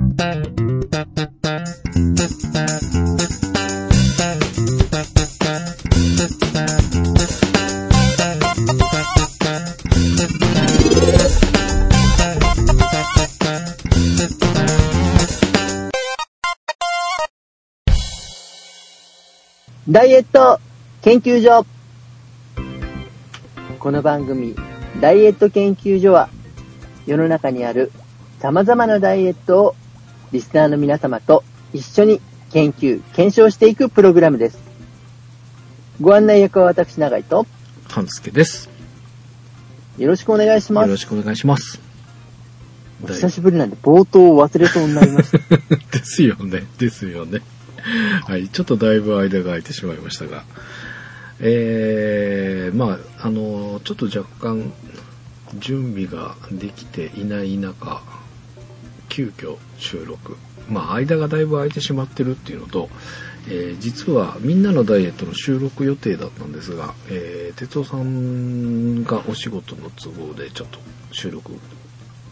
ダイエット研究所。この番組、ダイエット研究所は、世の中にある様々なダイエットをリスナーの皆様と一緒に研究、検証していくプログラムです。ご案内役は私、永井と、半助です。よろしくお願いします。よろしくお願いします。お久しぶりなんで冒頭を忘れそうになりました。ですよね。ですよね。はい。ちょっとだいぶ間が空いてしまいましたが。えー、まあ、あの、ちょっと若干、準備ができていない中、急遽収録。まあ、間がだいぶ空いてしまってるっていうのと、えー実はみんなのダイエットの収録予定だったんですが、えー、哲夫さんがお仕事の都合でちょっと収録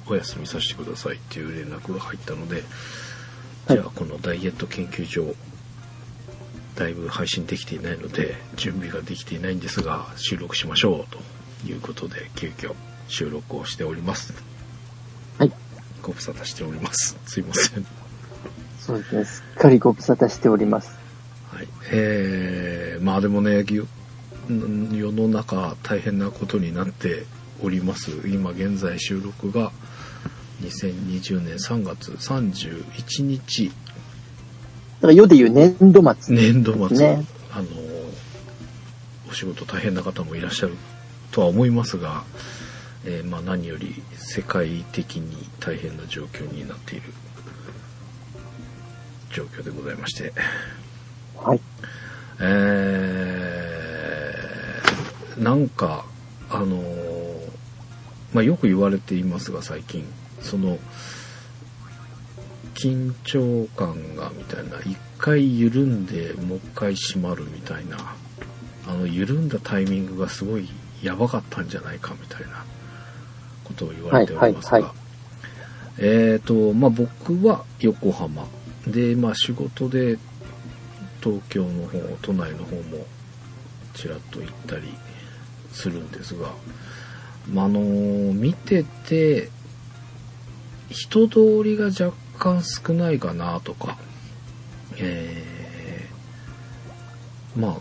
お休みさせてくださいっていう連絡が入ったので、はいじゃあこのダイエット研究所だいぶ配信できていないので準備ができていないんですが収録しましょうということで急遽収録をしておりますはい。ご無沙汰しておりますすいませんそうですね。すっかりご無沙汰しております。はいえー、まあでもね世の中大変なことになっております今現在収録が2020年3月31日だから世で言う年度末。年度末、ねあのお仕事大変な方もいらっしゃるとは思いますが、えーまあ、何より世界的に大変な状況になっている状況でございまして、はい。えーなんかあのーまあ、よく言われていますが最近。その緊張感がみたいな一回緩んでもう一回締まるみたいなあの緩んだタイミングがすごいやばかったんじゃないかみたいなことを言われておりますが、はいはいはえっ、とまあ僕は横浜。でまあ仕事で東京の方都内の方もちらっと行ったりするんですが、まあ、あの見てて人通りが若干少ないかなとか、えーまあ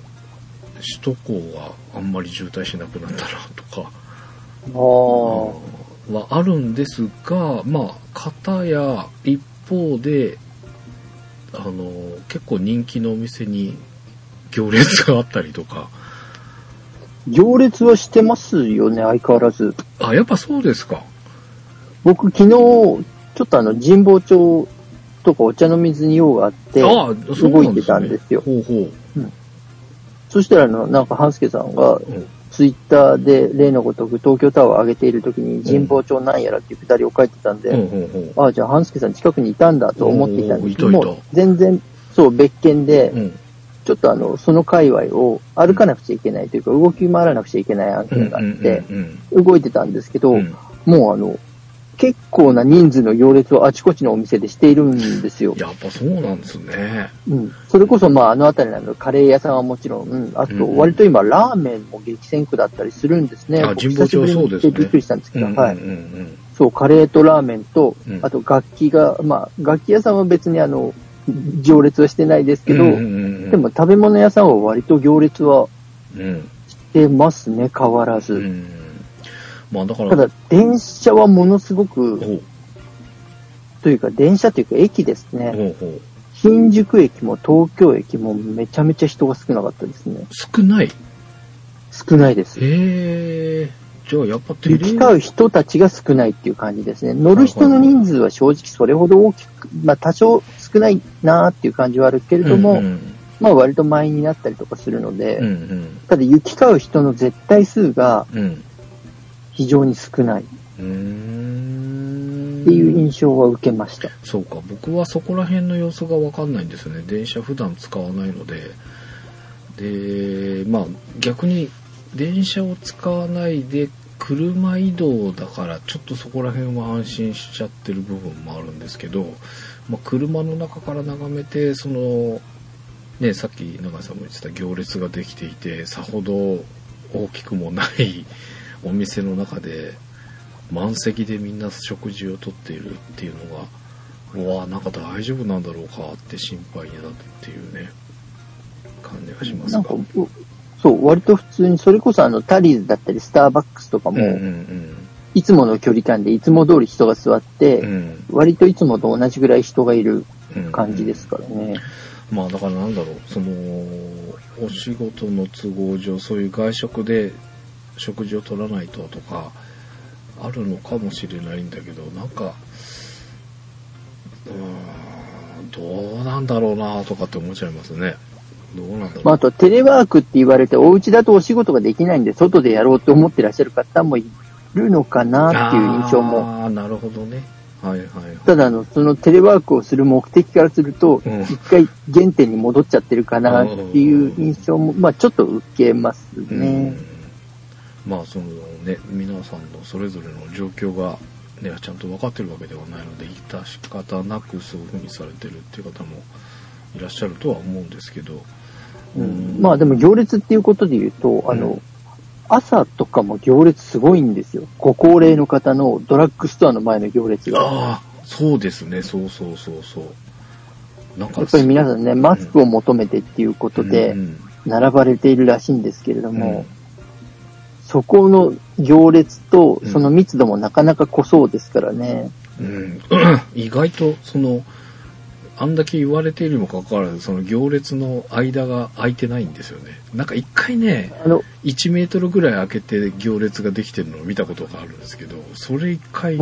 首都高はあんまり渋滞しなくなったなとかあーはあるんですがまあ片や一方であの結構人気のお店に行列があったりとか。行列はしてますよね、相変わらず。あやっぱそうですか。僕昨日、ちょっとあの、神保町とかお茶の水に用があって、あそうなん動いてたんですよ。ほうほそしたらあの、なんか半助さんが、う、うんツイッターで例のごとく東京タワーを上げている時に神保町なんやらっていうくだりを書いてたんで、ほうほうほうああ、じゃあ半助さん近くにいたんだと思っていたんですけども、全然、そう、別件で、うん。ちょっとあの、その界隈を歩かなくちゃいけないというか、動き回らなくちゃいけない案件があって、動いてたんですけど、もうあの、結構な人数の行列をあちこちのお店でしているんですよ。やっぱそうなんですねうん。それこそまああの辺りなのカレー屋さんはもちろん、うん、あうんと割と今ラーメンも激戦区だったりするんですね。あ僕神保町そうですねびっくりしたんですけど、はい。うんうんそう、カレーとラーメンとうん、あと楽器が、まあ楽器屋さんは別にあの、行列はしてないですけど、でも食べ物屋さんは割と行列はうんしてますね、変わらず。うんまあだからただ、電車はものすごく、というか、電車というか駅ですね。ほうほう新宿駅も東京駅もめちゃめちゃ人が少なかったですね。少ない？少ないです。へえじゃあやっぱテレ行き交う人たちが少ないっていう感じですね。乗る人の人数は正直それほど大きく、まあ多少少ないなーっていう感じはあるけれども、うんうんまあ割と満員になったりとかするので、うんうんただ行き交う人の絶対数がうん非常に少ない。っていう印象は受けました。そうか。僕はそこら辺の様子が分かんないんですよね。電車普段使わないので。でまあ逆に電車を使わないで車移動だからちょっとそこら辺は安心しちゃってる部分もあるんですけどまあ、車の中から眺めてそのねさっき永井さんも言ってた行列ができていてさほど大きくもないお店の中で満席でみんな食事をとっているっていうのがうわなんか大丈夫なんだろうかって心配になるっていうね感じがしますが。なんか、うそう、割と普通に、それこそあの、タリーズだったり、スターバックスとかも、うんうんいつもの距離感でいつも通り人が座って、うん。うん割といつもと同じぐらい人がいるうん。感じですからね。まあだからなんだろうそのお仕事の都合上そういう外食で食事を取らないととかあるのかもしれないんだけどなんかうーんどうなんだろうなとかって思っちゃいますね。どうなんだろう、まあ、あと、テレワークって言われて、お家だとお仕事ができないんで、外でやろうと思ってらっしゃる方もいるのかなっていう印象も。ああなるほどね。はいはいはい。ただ、あの、そのテレワークをする目的からすると、うん。一回原点に戻っちゃってるかなっていう印象も、まあ、ちょっと受けますね。うんまあそのね皆さんのそれぞれの状況がねちゃんと分かってるわけではないので致し方なくそういうふうにされてるっていう方もいらっしゃるとは思うんですけど、うん。まあ、でも行列っていうことで言うと、あの、うん。朝とかも行列すごいんですよ。ご高齢の方のドラッグストアの前の行列が。ああそうですね。そうそうそうそう。なんかやっぱり皆さんね、マスクを求めてっていうことで並ばれているらしいんですけれどうん。も、そこの行列とその密度もなかなか濃そうですからね。うん、意外とそのあんだけ言われているにもかかわらずその行列の間が空いてないんですよね。なんか一回ねあの、1メートルぐらい開けて行列ができてるのを見たことがあるんですけどそれ1回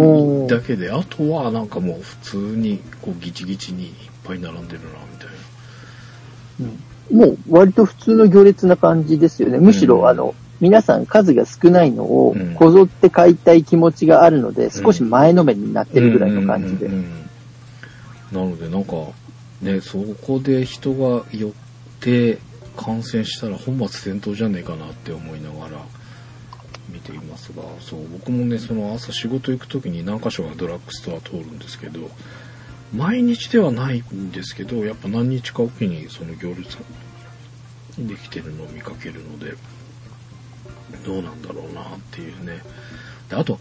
だけであとはなんかもう普通にこうギチギチにいっぱい並んでるなみたいな。もう割と普通の行列な感じですよね。むしうん。ろあの、皆さん数が少ないのをうん。こぞって買いたい気持ちがあるので、少し前のめりになってるぐらいの感じで。なのでなんかねそこで人が寄って感染したら本末転倒じゃねえかなって思いながら見ていますが。そう僕もねその朝仕事行く時に何箇所かドラッグストア通るんですけど毎日ではないんですけどやっぱ何日かおきにその行列ができてるのを見かけるのでどうなんだろうなっていうねであと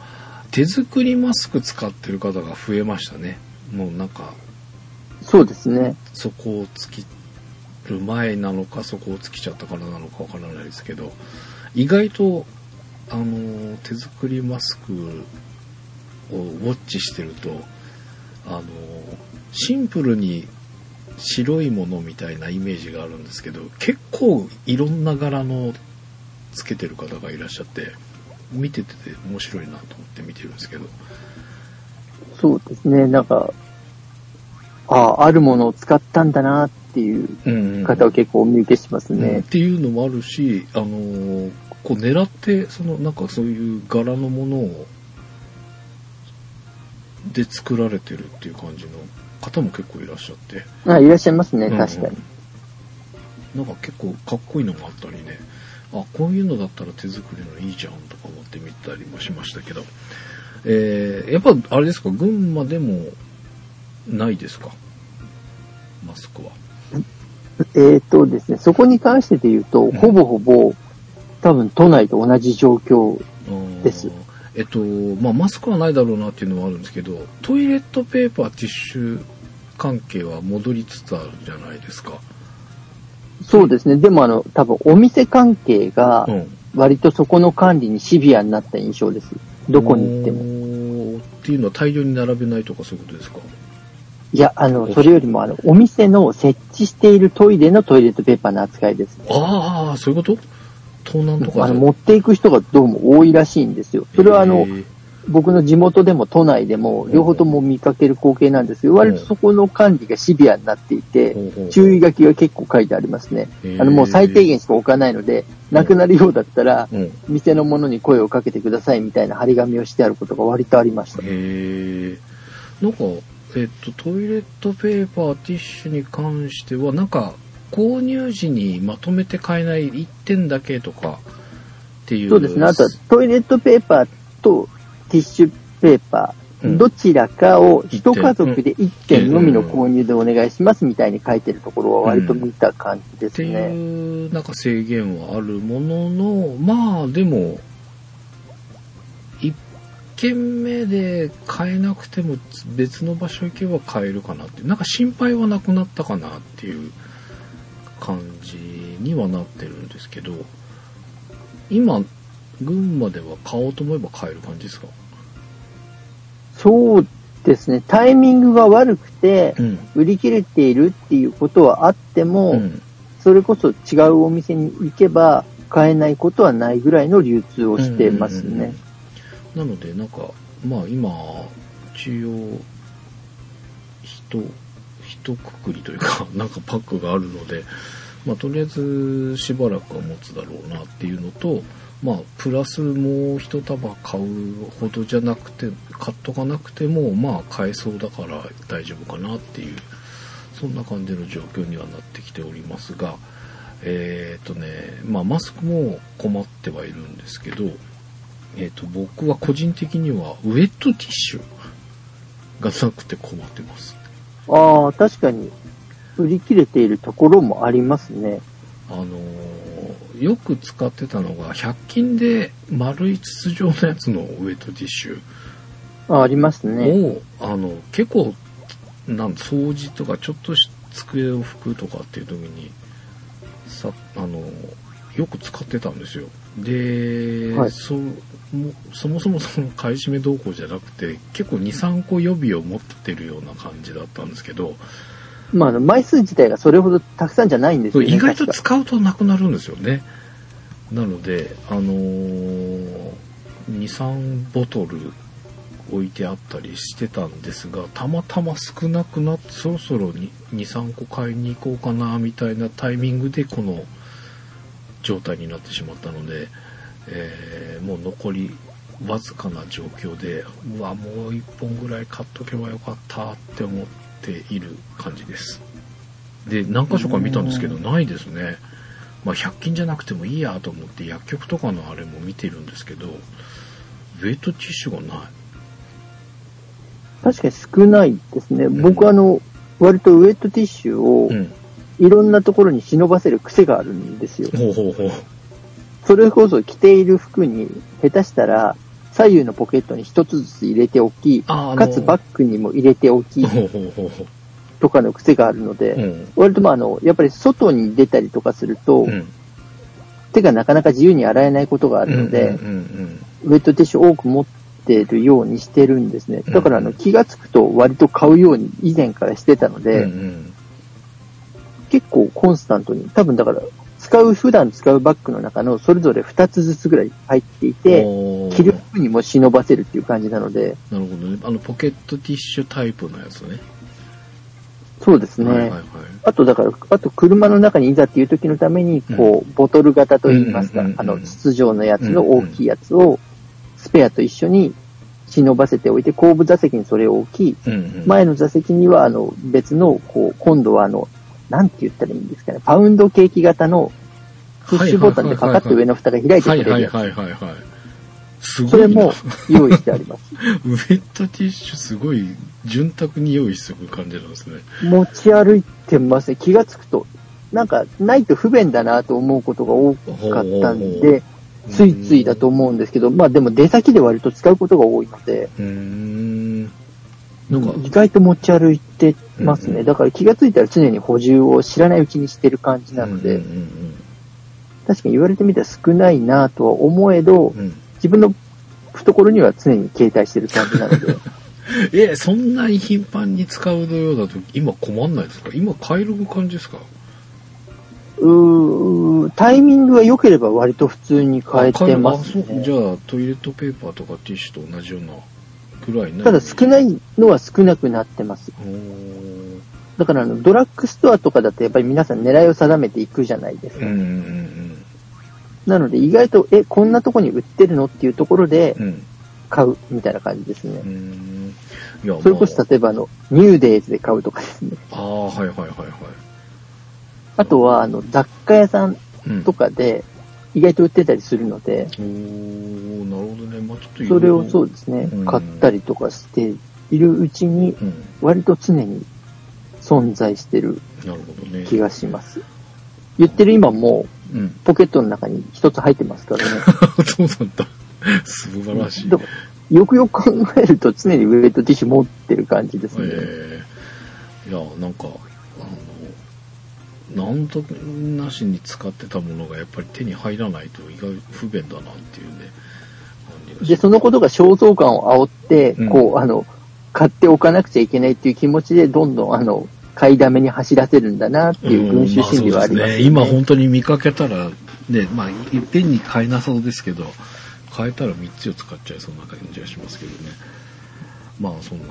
手作りマスク使ってる方が増えましたねもうなんかそうですね。そこを尽きる前なのかそこを尽きちゃったからなのかわからないですけど意外とあの手作りマスクをウォッチしてるとあのシンプルに白いものみたいなイメージがあるんですけど結構いろんな柄のつけてる方がいらっしゃって見てて面白いなと思って見てるんですけど。そうですね。なんか、ああ、あるものを使ったんだなっていううんうん。方を結構お見受けしますうん。っね。ていうのもあるし、あのーこう狙ってそのなんかそういう柄のものをで作られてるっていう感じの方も結構いらっしゃって。あいらっしゃいますね、うんうん。確かに。なんか結構かっこいいのがあったりねあこういうのだったら手作りのいいじゃんとか思って見たりもしましたけど、えー、やっぱあれですか群馬でもないですか？マスクは。えっ、とですね、そこに関してで言うと、んほぼほぼ、多分都内と同じ状況。ですえっと、まあ、マスクはないだろうなっていうのはあるんですけど、トイレットペーパー、ティッシュ関係は戻りつつあるじゃないですか。そうですね。でもあの、多分お店関係がう、ん。割とそこの管理にシビアになった印象です。どこに行っても。も。っていうのは大量に並べないとかそういうことですか？いや、あの、それよりもあの、お店の設置しているトイレのトイレットペーパーの扱いです。ああ、そういうこと？盗難とかあの、持っていく人がどうも多いらしいんですよ。それはあの僕の地元でも都内でも、両方とも見かける光景なんですけど、割とそこの管理がシビアになっていて、注意書きが結構書いてありますね。あの、もう最低限しか置かないので、なくなるようだったら、店の者に声をかけてくださいみたいな張り紙をしてあることが割とありました。え。なんか、えっと、トイレットペーパー、ティッシュに関しては、なんか、購入時にまとめて買えない1点だけとかっていう。そうですね。あとはトイレットペーパーとティッシュペーパうん。どちらかを一家族で1点のみの購入でお願いしますみたいに書いてるところは割と見た感じでってすね。いう。なんか制限はあるもののまあでも1軒目で買えなくても別の場所行けば買えるかなってなんか心配はなくなったかなっていう感じにはなってるんですけど今群馬では買おうと思えば買える感じですか？そうですね。タイミングが悪くて、うん売り切れているっていうことはあっても、うんそれこそ違うお店に行けば買えないことはないぐらいの流通をしてますうんうんうんね。なのでなんかまあ今一応一一括りというか なんかパックがあるのでまあとりあえずしばらくは持つだろうなっていうのとまあプラスもう一束買うほどじゃなくて買っとかなくてもまあ買えそうだから大丈夫かなっていうそんな感じの状況にはなってきておりますがえっ、とねまあマスクも困ってはいるんですけどえっ、と僕は個人的にはウェットティッシュがなくて困ってますああ、確かに売り切れているところもありますね。あのーよく使ってたのが100均で丸い筒状のやつのウェットティッシュ。あありますね。を、あの結構なん掃除とかちょっとし机を拭くとかっていう時にさあのよく使ってたんですよ。で、はい。そもそもそもその買い占め動向じゃなくて結構23個予備を持ってるような感じだったんですけどまあ、枚数自体がそれほどたくさんじゃないんですよね。意外と使うとなくなるんですよねなのであの23ボトル置いてあったりしてたんですがたまたま少なくなってそろそろ23個買いに行こうかなみたいなタイミングでこの状態になってしまったので、えーもう残りわずかな状況でうわもう1本ぐらい買っとけばよかったって思っている感じです。で何箇所か見たんですけどないですね。まあ100均じゃなくてもいいやと思って薬局とかのあれも見てるんですけどウェットティッシュがない。確かに少ないですね。ん。僕あの、割とウェットティッシュをうん。いろんなところに忍ばせる癖があるんですよ。ほうほうほう。それこそ着ている服に下手したら左右のポケットに一つずつ入れておき、ああのかつバッグにも入れておきほうほうほうほとかの癖があるので、ううん。割とまああの、やっぱり外に出たりとかすると、うん。手がなかなか自由に洗えないことがあるので、うんうんウェットティッシュ多く持ってるようにしてるんですね。うん。だからあの気がつくと割と買うように以前からしてたのうんで、うんうん。結構コンスタントに、多分だから使う、普段使うバッグの中のそれぞれ2つずつぐらい入っていて、おー。着る服にも忍ばせるっていう感じなので、なるほどね。あのポケットティッシュタイプのやつね。そうですね。はいはいはい。あとだから、あと車の中にいざっていう時のために、こう、ボトル型といいますか、うんうんうんうん。あの、筒状のやつの大きいやつを、スペアと一緒に忍ばせておいて、後部座席にそれを置き、うんうん。前の座席には、あの、別の、こう、今度はあの、なんて言ったらいいんですかね、パウンドケーキ型の、プッシュボタンでパカッと上の蓋が開いてくはいはいれる。はいはいはいすごいそれも用意してあります。ウェットティッシュすごい潤沢に用意しておく感じなんですね持ち歩いてますね。気がつくと、なんか、ないと不便だなと思うことが多かったんで、ついついだと思うんですけど、まあでも出先で割と使うことが多いので、うんなんか。意外と持ち歩いてますね。うんうんだから気がついたら常に補充を知らないうちにしてる感じなので、うんうん確かに言われてみたら少ないなとは思えどうん、うん自分の懐には常に携帯してる感じなので、えそんなに頻繁に使うようだと今困んないですか？今買える感じですか？うータイミングが良ければ割と普通に変えてますあそう。じね。ゃあトイレットペーパーとかティッシュと同じようなただ少ないのは少なくなってます。だからあの、ドラッグストアとかだとやっぱり皆さん狙いを定めていくじゃないですか。なので意外と、え、こんなとこに売ってるのっていうところで買うみたいな感じですね。それこそま例えばあの、ニューデイズで買うとかですね。あああはいはいはいはい。あとはあの、雑貨屋さんとかで、意外と売ってたりするので、おーなるほどね。まあちょっといろそれをそうですねうん、買ったりとかしているうちに、うん。割と常に存在してるなるほどね。気がします。言ってる今もうん。ポケットの中に一つ入ってますからね。そうなんだ。素晴らしいだ。からよくよく考えると常にウェイトティッシュ持ってる感じですね。ええいや、なんか、なんとなしに使ってたものがやっぱり手に入らないと意外不便だなっていうね、で、そのことが肖像感を煽って、うんこう、あの、買っておかなくちゃいけないっていう気持ちで、どんどん、あの、買いだめに走らせるんだなっていう群衆心理はありますよね。うんまあね。今本当に見かけたら、ね、まあ、いっぺんに買えなそうですけど、買えたら3つを使っちゃいそうな感じがしますけどね。まあ、そんな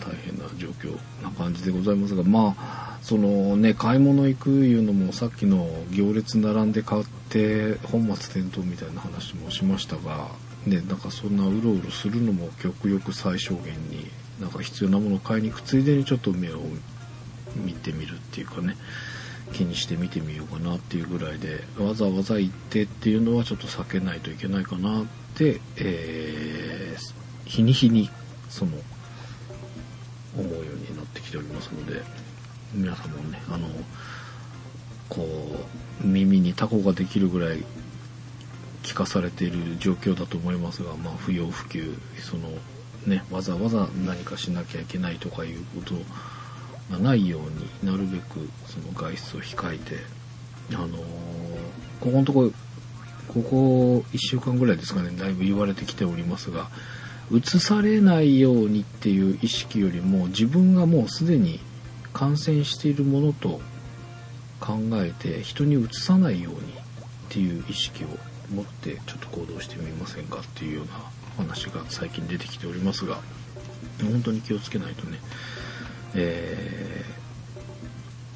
大変な状況な感じでございますが、まあ、そのね、買い物行くいうのもさっきの行列並んで買って本末転倒みたいな話もしましたが、ね、なんかそんなうろうろするのも極力最小限に、なんか必要なものを買いに行くついでにちょっと目を見てみるっていうかね、気にして見てみようかなっていうぐらいでわざわざ行ってっていうのはちょっと避けないといけないかなって、えー日に日にその思うようになってきておりますので皆さんもねあのこう耳にタコができるぐらい聞かされている状況だと思いますが、まあ、不要不急そのねわざわざ何かしなきゃいけないとかいうことがないようになるべくその外出を控えてあのーここのとこここ1週間ぐらいですかねだいぶ言われてきておりますがうつされないようにっていう意識よりも自分がもうすでに感染しているものと考えて人にうつさないようにっていう意識を持ってちょっと行動してみませんかっていうような話が最近出てきておりますが本当に気をつけないとね、えー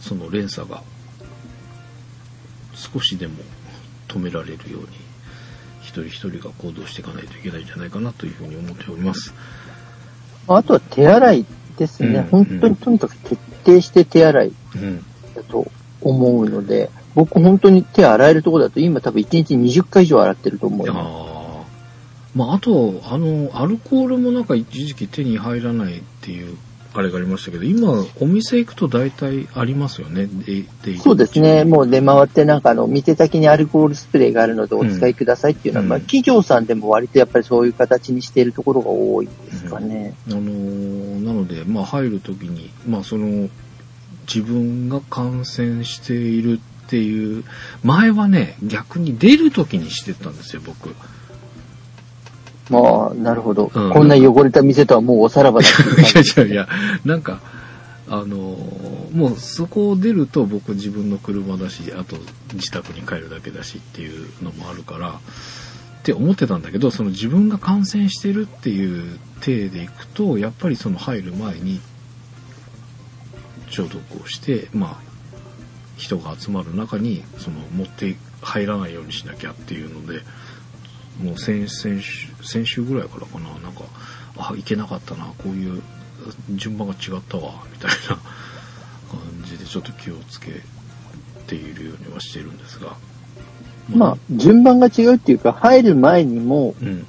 その連鎖が少しでも止められるように人一人が行動していかないといけないんじゃないかなというふうに思っております。あとは手洗いですね。うん本当にとにかく徹底して手洗いうん。だと思うので、僕本当に手洗えるところだと今多分1日20回以上洗ってると思いあます。あ。まあ、あと、あの、アルコールもなんか一時期手に入らないっていう、あれがありましたけど、今、お店行くと大体ありますよね？そうですね。もう出回ってなんかあの、店先にアルコールスプレーがあるのでお使いくださいっていうのは、うんまあ企業さんでも割とやっぱりそういう形にしているところが多いですかね。あのーなので、まあ、入るときに、まあ、その、自分が感染しているっていう、前はね、逆に出るときにしてたんですよ、僕。まあ、なるほど、うん。こんな汚れた店とはもうおさらばだいやいやいや、なんか、あのーもうそこを出ると僕自分の車だし、あと自宅に帰るだけだしっていうのもあるから、って思ってたんだけど、その自分が感染してるっていう体でいくと、やっぱりその入る前に消毒をして、まあ、人が集まる中に、その持って入らないようにしなきゃっていうので、もう先先週、先週ぐらいからかな、なんか、あ、いけなかったな、こういう順番が違ったわ、みたいな 感じでちょっと気をつけているようにはしているんですが。まあ、順番が違うっていうか、入る前にもうん。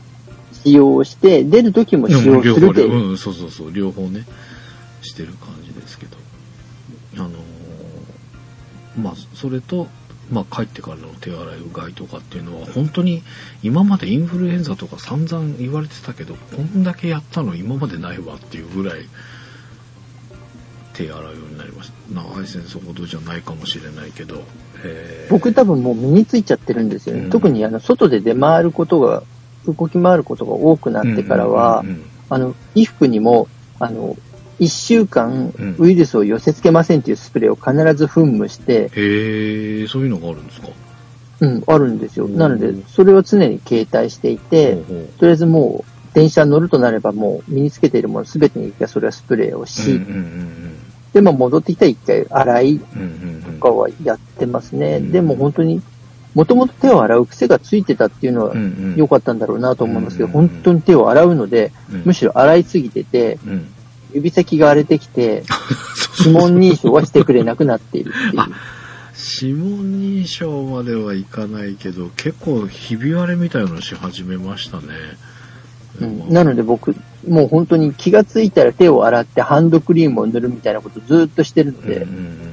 使用して、出る時も使用す両方るで、うん、そうそうそう、両方ね、してる感じですけど。あのーまあ、それと、まあ、帰ってからの手洗いうがいとかっていうのは、本当に今までインフルエンザとか散々言われてたけど、こんだけやったの今までないわっていうぐらい、手洗うようになりました。な、愛先生ほどじゃないかもしれないけど、えー僕多分もう身についちゃってるんですよね。うん特にあの、外で出回ることが、動き回ることが多くなってからは、あの、衣服にも、あの、一週間うん。ウイルスを寄せ付けませんっていうスプレーを必ず噴霧して、へえ、そういうのがあるんですか？うん、あるんですよ。うん。なので、それを常に携帯していて、とりあえずもう、電車に乗るとなればもう身につけているもの全てにそれはスプレーをし、で、まあ戻ってきたら一回洗いとかはやってますね。うんでも本当に、もともと手を洗う癖がついてたっていうのは良かったんだろうなと思うんですけど、本当に手を洗うので、うん。むしろ洗いすぎてて、うん指先が荒れてきて、指紋認証はしてくれなくなっているっていう。指紋認証まではいかないけど、結構ひび割れみたいなのし始めましたね。うん、なので僕、もう本当に気がついたら手を洗ってハンドクリームを塗るみたいなことずっとしてるので、うんうんうんうん。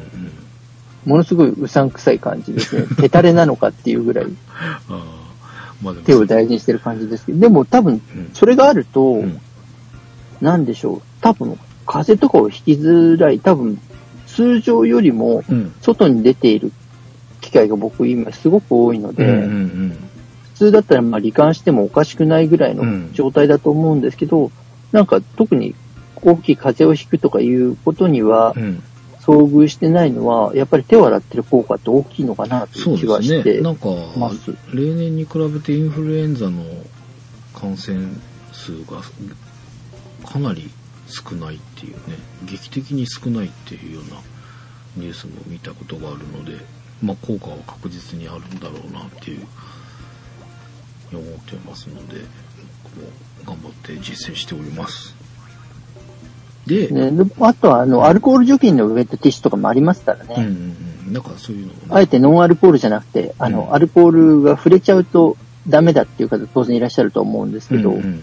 ものすごいうさんくさい感じですね。手垂れなのかっていうぐらい。手を大事にしてる感じですけど、でも多分うん。それがあると、うん。なんでしょう、多分風邪とかを引きづらい、多分通常よりもうん外に出ている機会が僕今すごく多いので、うんうんうん普通だったらまあ罹患してもおかしくないぐらいのうん状態だと思うんですけど、なんか特に大きい風邪をひくとかいうことにはうん遭遇してないのは、やっぱり手を洗ってる効果って大きいのかなといそうう気はですね。してなんか、ます。例年に比べてインフルエンザの感染数がかなり少ないっていうね、劇的に少ないっていうようなニュースも見たことがあるので、まあ効果は確実にあるんだろうなっていう、思ってますので、僕も頑張って実践しております。で、ね、であとはあの、アルコール除菌のウェットティッシュとかもありますからね。うんうんうん、なんかそういうのあえてノンアルコールじゃなくて、あの、うん。アルコールが触れちゃうとダメだっていう方当然いらっしゃると思うんですけど、うんうん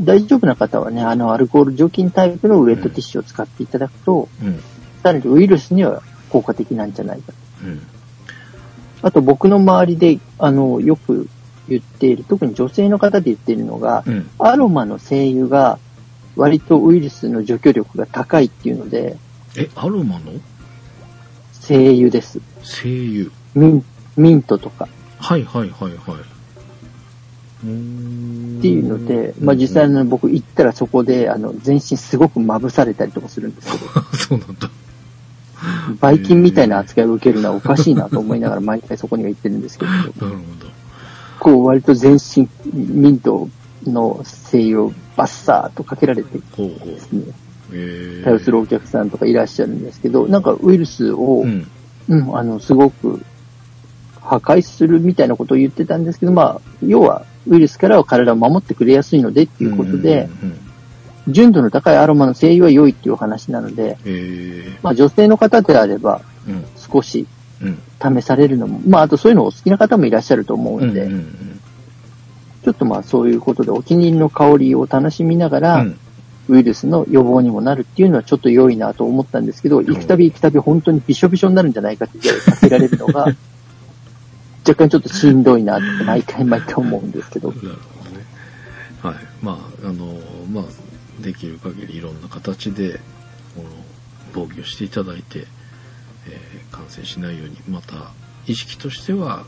大丈夫な方はね、あの、アルコール除菌タイプのウェットティッシュを使っていただくと、うんさらにウイルスには効果的なんじゃないか。うんあと僕の周りで、あの、よく言っている、特に女性の方で言っているのが、うんアロマの精油が割とウイルスの除去力が高いっていうので、え、アロマの？精油です。精油ミンミントとかはいはいはいはい。っていうので、まあ実際の僕行ったらそこで、あの、全身すごくまぶされたりとかするんですけど、そうなんだ。バイキンみたいな扱いを受けるのはおかしいなと思いながら毎回そこには行ってるんですけど、なるほど。こう割と全身ミントの精油をバッサーとかけられてで。すね、えー、対応するお客さんとかいらっしゃるんですけど、なんかウイルスを、ううん、ん。あの、すごく破壊するみたいなことを言ってたんですけど、まあ、要はウイルスからは体を守ってくれやすいのでっていうことで、純度の高いアロマの精油は良いっていうお話なので、えまあ女性の方であれば。少しうん。試されるのも、まああとそういうのをお好きな方もいらっしゃると思ううん。ので。ちょっとまあそういうことでお気に入りの香りを楽しみながら、うんウイルスの予防にもなるっていうのはちょっと良いなと思ったんですけど、行くたび行くたび本当にびしょびしょになるんじゃないかって言ってかけられるのが、若干ちょっとしんどいなって毎回毎回思うんですけど。なるほどね。はい。まあ、あの、まあ、できる限りいろんな形で、この、防御していただいて、えー感染しないように、また、意識としては、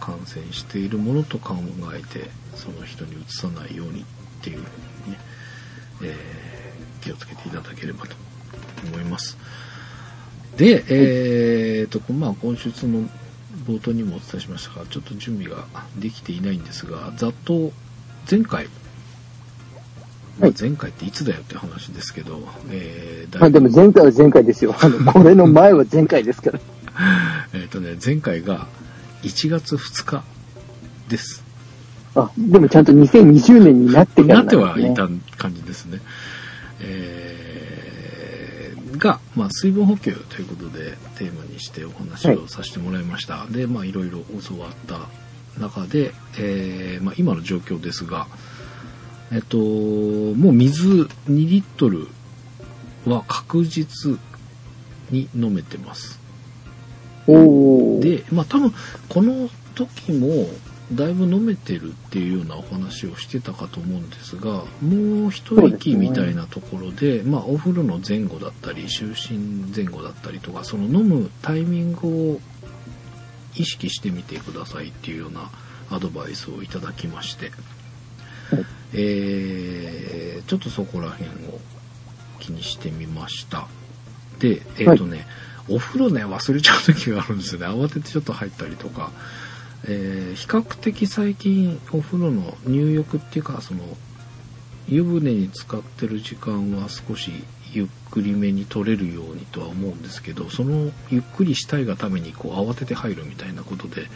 感染しているものと考えて、その人にうつさないようにっていうふうにね、えー気をつけていただければと思います。で、えーと、まあ、今週その冒頭にもお伝えしましたが、ちょっと準備ができていないんですが、ざっと前回、まあはい前回っていつだよって話ですけど、えー、あでも前回は前回ですよ。あの、これの前は前回ですから。えっ、とね、前回が1月2日です。あ、でもちゃんと2020年になってからなってなんですね。はいた感じですね。えーが、まあ、水分補給ということでテーマにしてお話をさせてもらいました。で、まあ、いろいろ教わった中で、えーまあ、今の状況ですが、えっと、もう水2リットルは確実に飲めてます。で、まあ多分この時もだいぶ飲めてるっていうようなお話をしてたかと思うんですが、もう一息みたいなところで、まあお風呂の前後だったり、就寝前後だったりとか、その飲むタイミングを意識してみてくださいっていうようなアドバイスをいただきまして、はいえーちょっとそこら辺を気にしてみました。で、えっ、とね、お風呂ね、忘れちゃう時があるんですよね。慌ててちょっと入ったりとか。えー比較的最近お風呂の入浴っていうか、その、湯船に浸かってる時間は少しゆっくりめに取れるようにとは思うんですけど、そのゆっくりしたいがためにこう慌てて入るみたいなことで、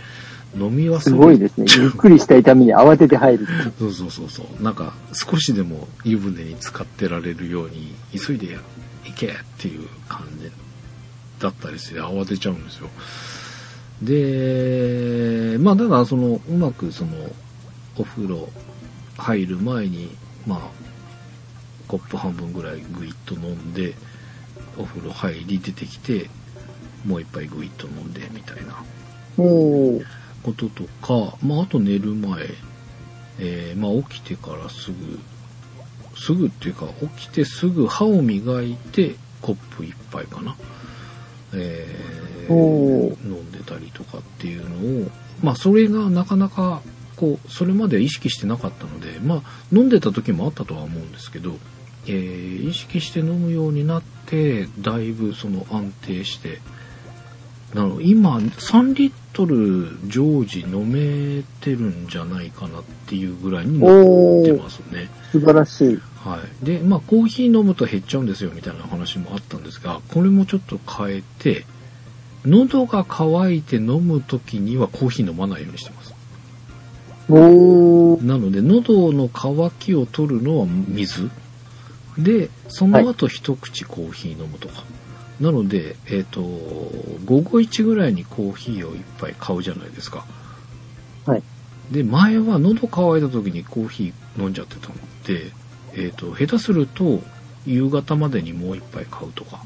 飲み忘れすごいですね。ゆっくりしたいために慌てて入る。そうそうそうそう。なんか少しでも湯船に浸かってられるように急いで行けっていう感じだったりして慌てちゃうんですよ。で、まあだからその、うまくその、お風呂入る前に、まあ、コップ半分ぐらいグイッと飲んで、お風呂入り出てきて、もう一杯グイッと飲んでみたいな。こととか、まああと寝る前、えーまあ起きてからすぐ、すぐっていうか起きてすぐ歯を磨いてコップ一杯かな。えー飲んでたりとかっていうのを、まあそれがなかなかこう、それまでは意識してなかったので、まあ飲んでた時もあったとは思うんですけど、えー意識して飲むようになって、だいぶその安定して、なの今3リットル常時飲めてるんじゃないかなっていうぐらいになってますね。素晴らしい。はい。で、まあコーヒー飲むと減っちゃうんですよみたいな話もあったんですが、これもちょっと変えて、喉が渇いて飲む時にはコーヒー飲まないようにしてます。なので喉の渇きを取るのは水でその後一口コーヒー飲むとか、なのでえっ、と午後1ぐらいにコーヒーを一杯買うじゃないですかはい。で前は喉乾いた時にコーヒー飲んじゃってたのでえっ、と下手すると夕方までにもう一杯買うとか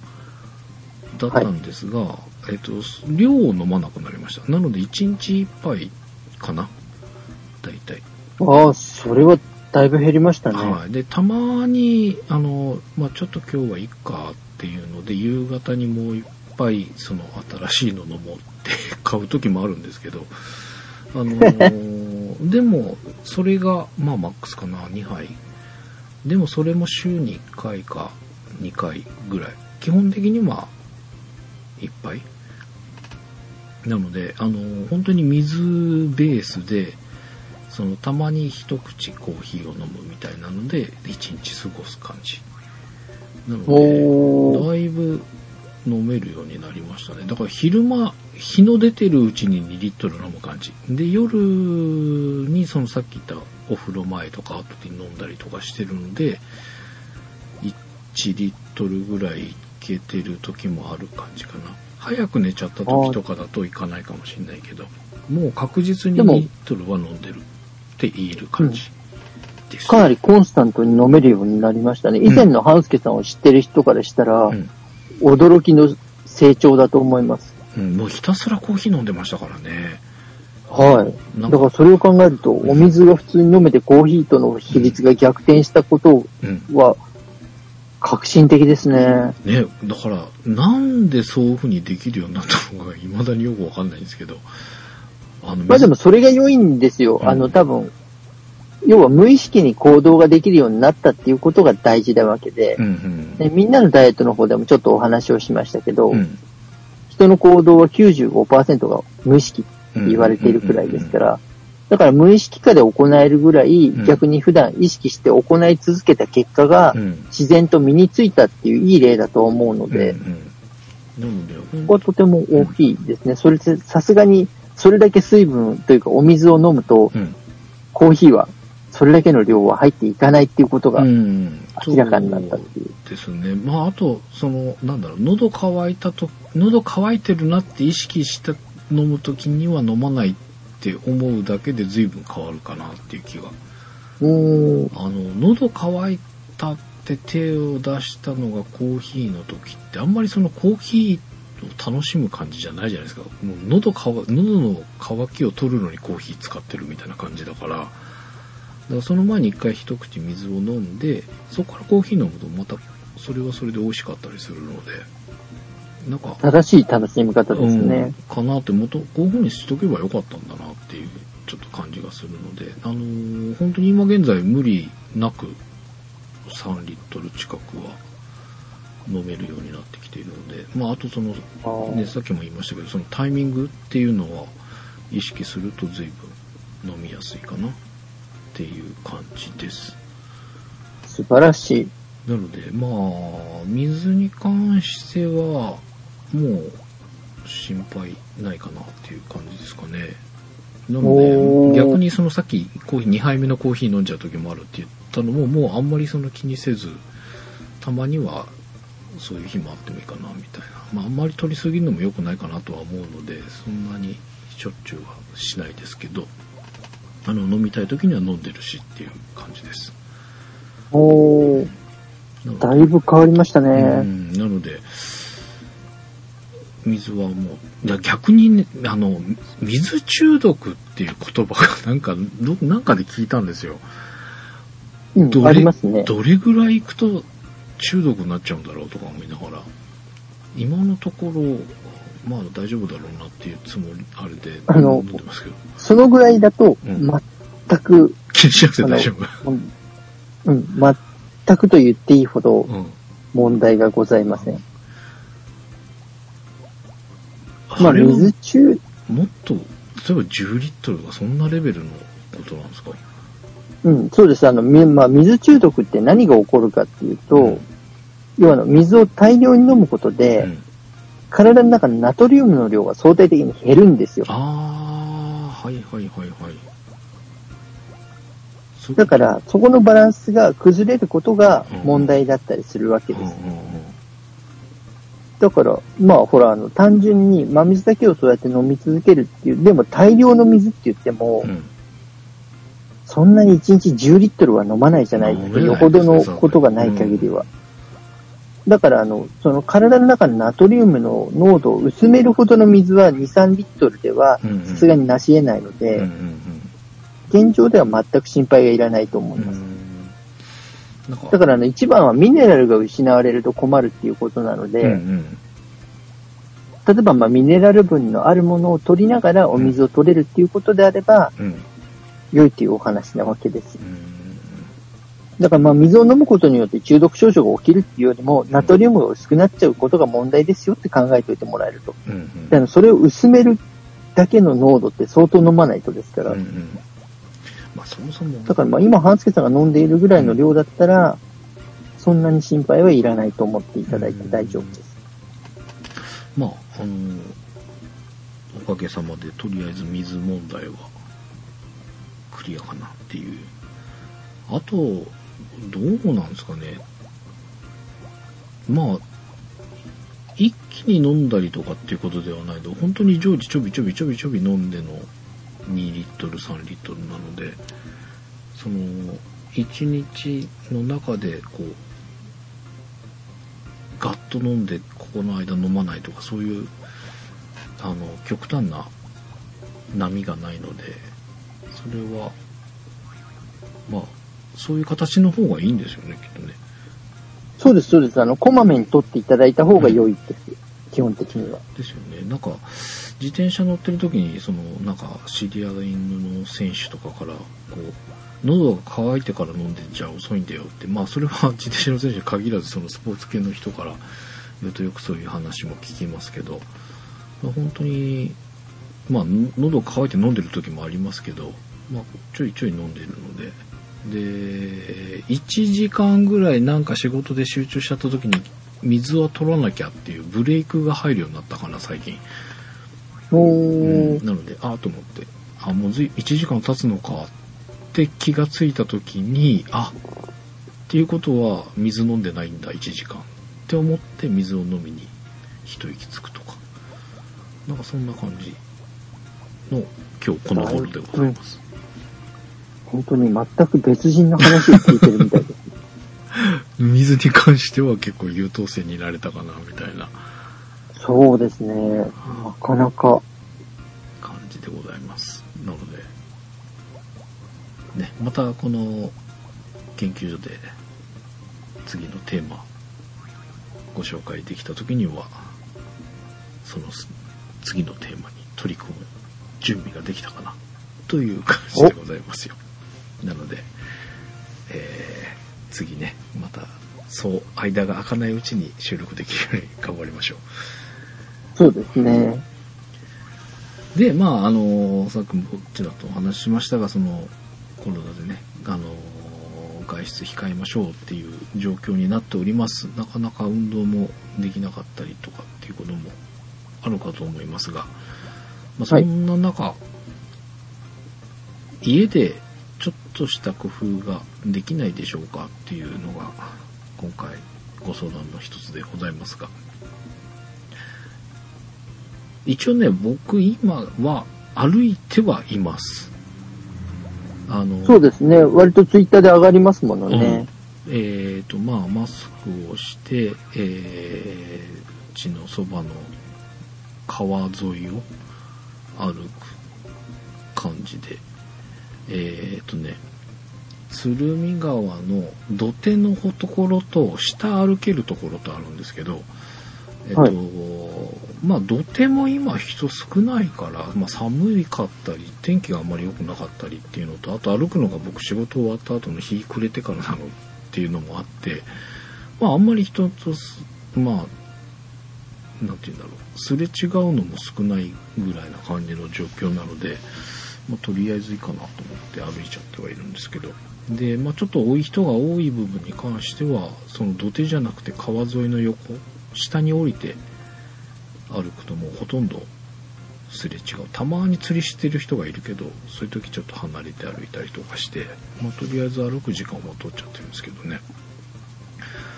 だったんですが、えっ、と量を飲まなくなりました。なので1日一杯かな。大体。ああ、それはだいぶ減りましたね。はい、でたまにあの、まあ、ちょっと今日はいいかっていうので夕方にもう一杯その新しいの飲もうって買う時もあるんですけどあのー でもそれがまあマックスかな。2杯でもそれも週に1回か2回ぐらい。基本的には1杯。なのであのー本当に水ベースでそのたまに一口コーヒーを飲むみたいなので一日過ごす感じ。なの。でだいぶ飲めるようになりましたね。だから昼間日の出てるうちに2リットル飲む感じ。で夜にそのさっき言ったお風呂前とか後で飲んだりとかしてるので1リットルぐらいいけてる時もある感じかな。早く寝ちゃった時とかだといかないかもしれないけどもう確実に2でもリットルは飲んでるって言える感じです、かなりコンスタントに飲めるようになりましたね。以前の半助さんを知ってる人からしたら、うん。驚きの成長だと思います。うん、もうひたすらコーヒー飲んでましたからねはい。だからそれを考えると、お水が普通に飲めてコーヒーとの比率が逆転したことうんは、革新的ですね。ね、だから、なんでそういう風にできるようになったのかが未だによくわかんないんですけど。あの、まあでもそれが良いんですよ。うんあの多分、要は無意識に行動ができるようになったっていうことが大事なわけでう、んねみんなのダイエットの方でもちょっとお話をしましたけど、うん。うん。人の行動は95%が無意識って言われているくらいですから、だから無意識化で行えるぐらい、ん逆に普段意識して行い続けた結果がう、ん。自然と身についたっていういい例だと思うので、ここはとても大きいですね。それで、さすがに、それだけ水分というかお水を飲むと、うん。コーヒーは、それだけの量は入っていかないっていうことがうん。明らかになったっていう。そうですね。まあ、あと、その、なんだろう、喉乾いたと、喉乾いてるなって意識して飲むときには飲まないって思うだけで随分変わるかなっていう気が。うー。ん。あの喉乾いたって手を出したのがコーヒーの時ってあんまりそのコーヒーを楽しむ感じじゃないじゃないですか。もう喉喉の渇きを取るのにコーヒー使ってるみたいな感じだから。だからその前に一回一口水を飲んでそこからコーヒー飲むとまたそれはそれで美味しかったりするのでなんか正しい楽しみ方ですね。うん、かなってもっとこういう風にしとけばよかったんだなっていうちょっと感じがするのであのー本当に今現在無理なく3リットル近くは飲めるようになってきているのでまああとそのねさっきも言いましたけどそのタイミングっていうのは意識すると随分飲みやすいかなっていう感じです素晴らしい。なのでまあ水に関してはもう心配ないかなっていう感じですかね。なので逆にそのさっきコーヒー2杯目のコーヒー飲んじゃう時もあるって言ったのももうあんまりその気にせずたまにはそういう日もあってもいいかなみたいな。まあ、あんまり取りすぎるのも良くないかなとは思うのでそんなにしょっちゅうはしないですけどあの飲みたい時には飲んでるしっていう感じです。おー、だいぶ変わりましたうね。ん。なので水はもうだ逆にねあの水中毒っていう言葉が なんかどなんかで聞いたんですよ。うんど、れありますね。どれぐらい行くと中毒になっちゃうんだろうとか思いながら今のところまあ大丈夫だろうなっていうつもりあれであの飲んでますけど。そのぐらいだと、うん。全く、気にしなくて大丈夫。うん、うん全くと言っていいほどうん。問題がございません。まあ、水中、もっと例えば10リットルとかそんなレベルのことなんですか？うん、そうです。あの、みまあ、水中毒って何が起こるかっていうと、うん要はあの水を大量に飲むことで、うん体の中のナトリウムの量が相対的に減るんですよ。ああ、はいはいはいはい。そだから、そこのバランスが崩れることが問題だったりするわけうんうんです。だから、まあほら、あの、単純に真水だけをそうやって飲み続けるっていう、でも大量の水って言っても、うん。うんそんなに1日10リットルは飲まないじゃないですか。よほどのことがない限りは。だから、あの、その体の中のナトリウムの濃度を薄めるほどの水は2、3リットルでは、さすがになし得ないのうんで、うん現状では全く心配がいらないと思います。だから、あの、一番はミネラルが失われると困るっていうことなので、うんうん例えば、まあ、ミネラル分のあるものを取りながらお水を取れるっていうことであれば、うん良いというお話なわけです。うんだから、まあ、水を飲むことによって中毒症状が起きるっていうよりも、ナトリウムが薄くなっちゃうことが問題ですよって考えておいてもらえると。うんうんだから、それを薄めるだけの濃度って相当飲まないとですから。うんうんまあそもそもだから、まあ、今、半助さんが飲んでいるぐらいの量だったら、そんなに心配はいらないと思っていただいて大丈夫です。まああのおかげさまでとりあえず水問題はクリアかなっていう。あとどうなんですかね。まあ一気に飲んだりとかっていうことではないと本当に常時ちょびちょびちょびちょび飲んでの2リットル3リットルなのでその1日の中でこうガッと飲んでここの間飲まないとかそういうあの極端な波がないのでそれはまあそういう形の方がいいんですよねきっとねそうです、そうです。あの、こまめに取っていただいた方が良いです。基本的には。ですよねなんか自転車乗ってる時にそのなんか知り合いの選手とかからこう喉が渇いてから飲んでんじゃ遅いんだよってまあそれは自転車の選手に限らずそのスポーツ系の人から言うとよくそういう話も聞きますけどまあ本当にまあの喉乾いて飲んでる時もありますけど、まあ、ちょいちょい飲んでるのでで1時間ぐらいなんか仕事で集中しちゃった時に水は取らなきゃっていうブレイクが入るようになったかな最近、うん。ー。なのでああと思って。あもうずい1時間経つのかって気がついた時にあっていうことは水飲んでないんだ1時間。って思って水を飲みに一息つくとか。なんかそんな感じの今日この頃でございます、本当に全く別人の話を聞いてるみたいです。水に関しては結構優等生になれたかなみたいなそうですね。なかなか。感じでございますなのでねまたこの研究所で次のテーマご紹介できた時にはその次のテーマに取り組む準備ができたかなという感じでございますよなので、えー次ねまたそう間が空かないうちに収録できるように頑張りましょうそうですね。で、まあ、あの、さっきもこちらとお話ししましたが、その、コロナでね、あの、外出控えましょうっていう状況になっております。なかなか運動もできなかったりとかっていうこともあるかと思いますが、まあ、そんな中、家でちょっとした工夫ができないでしょうかっていうのが、今回ご相談の一つでございますが、一応ね、僕今は歩いてはいます。あの、そうですね。割とツイッターで上がりますものね。えっ、と、まあ、マスクをして、えーうちのそばの川沿いを歩く感じで、えっ、とね、鶴見川の土手のところと下歩けるところとあるんですけど、えっ、と、はいまあ土手も今人少ないから、まあ寒かったり、天気があんまり良くなかったりっていうのと、あと歩くのが僕仕事終わった後の日暮れてからなのっていうのもあって、まああんまり人と、まあ、なんて言うんだろう、すれ違うのも少ないぐらいな感じの状況なので、まあとりあえずいいかなと思って歩いちゃってはいるんですけど、で、まあちょっと多い人が多い部分に関しては、その土手じゃなくて川沿いの横、下に降りて歩くともうほとんどすれ違う。たまに釣りしてる人がいるけど、そういう時ちょっと離れて歩いたりとかして、まあとりあえず歩く時間は取っちゃってるんですけどね。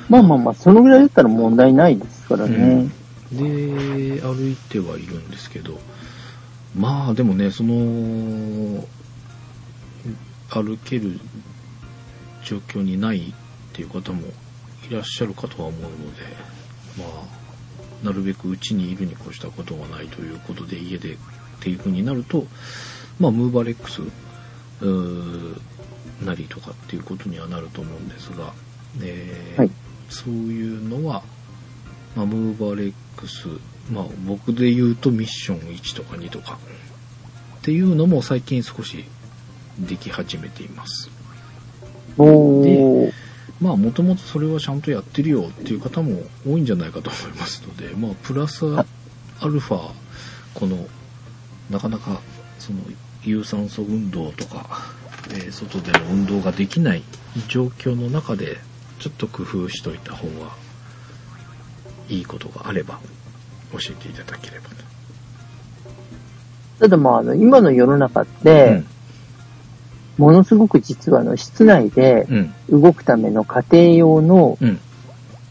まあまあまあ、そのぐらいだったら問題ないですからね。で、歩いてはいるんですけど、まあでもね、その、歩ける状況にないっていう方もいらっしゃるかとは思うので、まあ、なるべく家にいるに越したことはないということで、家でっていう風になると、まあ、ムーバレックス、なりとかっていうことにはなると思うんですが、えーはいそういうのは、まあ、ムーバレックス、まあ、僕で言うとミッション1とか2とかっていうのも最近少しでき始めています。おー。まあもともとそれはちゃんとやってるよっていう方も多いんじゃないかと思いますので、まあプラスアルファ、この、なかなかその有酸素運動とか、えー外での運動ができない状況の中で、ちょっと工夫しといた方がいいことがあれば教えていただければと。ただまあ、あの、今の世の中って、ものすごく実はあの、室内で。動くための家庭用の、うん。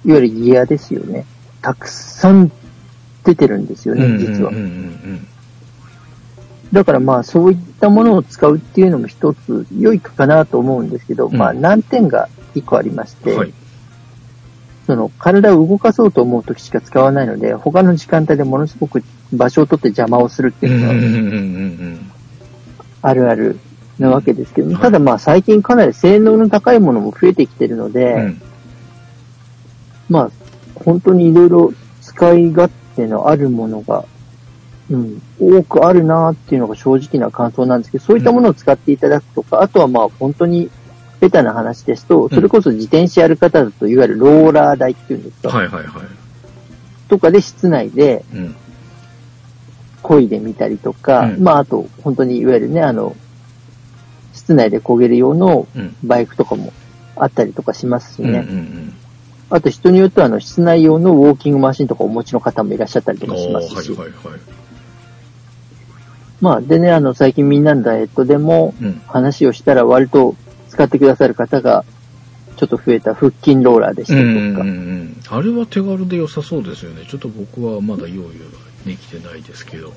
いわゆるギアですよね。たくさん出てるんですよね、実はだからまあ、そういったものを使うっていうのも一つ良いかなと思うんですけど、うんまあ、難点が一個ありまして、うん。はい。その、体を動かそうと思う時しか使わないので、他の時間帯でものすごく場所を取って邪魔をするっていうのがうんうんうんあるあるなわけですけど、はいただまあ最近かなり性能の高いものも増えてきてるので、うん。うん。まあ本当にいろいろ使い勝手のあるものが、うん、多くあるなっていうのが正直な感想なんですけど、そういったものを使っていただくとか、あとはまあ本当にベタな話ですと、それこそ自転車やる方だといわゆるローラー台っていうんですか、はいはいはい。とかで室内でうん。漕いでみたりとか、うんまああと本当にいわゆるね、あの、室内で漕げる用のうん。バイクとかもあったりとかしますしね。ん。あと人によってはあの室内用のウォーキングマシンとかお持ちの方もいらっしゃったりとおかしますし。ーはいはいはい。まあでね、あの最近みんなのダイエットでもうん。話をしたら割と使ってくださる方がちょっと増えた腹筋ローラーでしたりとか。うんうんうんうん。あれは手軽で良さそうですよね。ちょっと僕はまだ用意ができてないですけど。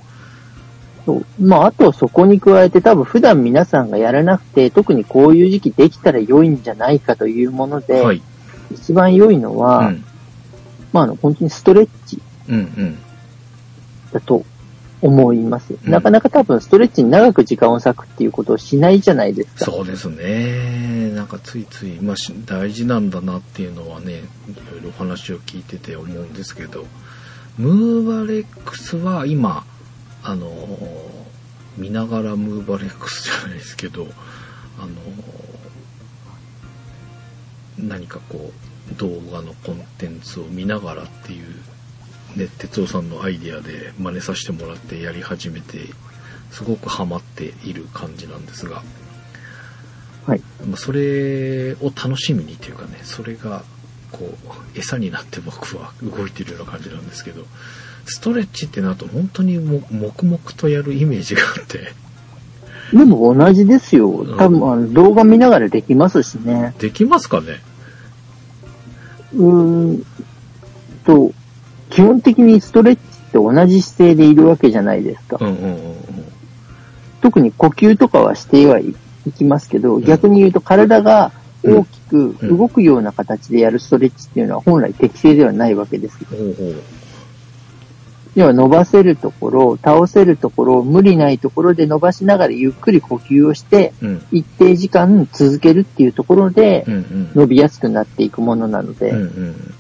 そうまああとそこに加えて多分普段皆さんがやらなくて特にこういう時期できたら良いんじゃないかというもので、はい。一番良いのは、うん。まああの本当にストレッチ。だと思います。うんなかなか多分ストレッチに長く時間を割くっていうことをしないじゃないですか。そうですね。なんかついつい、まあ、し大事なんだなっていうのはね、いろいろお話を聞いてて思うんですけど、ムーバレックスは今、あのー見ながらムーバレックスじゃないですけど、あのー何かこう、動画のコンテンツを見ながらっていう、ね、哲夫さんのアイディアで真似させてもらってやり始めて、すごくハマっている感じなんですが、はい。まあそれを楽しみにっていうかね、それが、こう、餌になって僕は動いてるような感じなんですけど、ストレッチってなると本当にも黙々とやるイメージがあって、でも同じですよ。ん多分あの動画見ながらできますしね。できますかね？うーんと、基本的にストレッチっって同じ姿勢でいるわけじゃないですか。うんうんうんうん。特に呼吸とかはしてはいきますけど、ん逆に言うと体が大きくうん動くような形でやるストレッチっていうのは本来適正ではないわけです。ほうほう。要は伸ばせるところ、倒せるところ、無理ないところで伸ばしながらゆっくり呼吸をして、うん。一定時間続けるっていうところで。伸びやすくなっていくものなので、うんうん。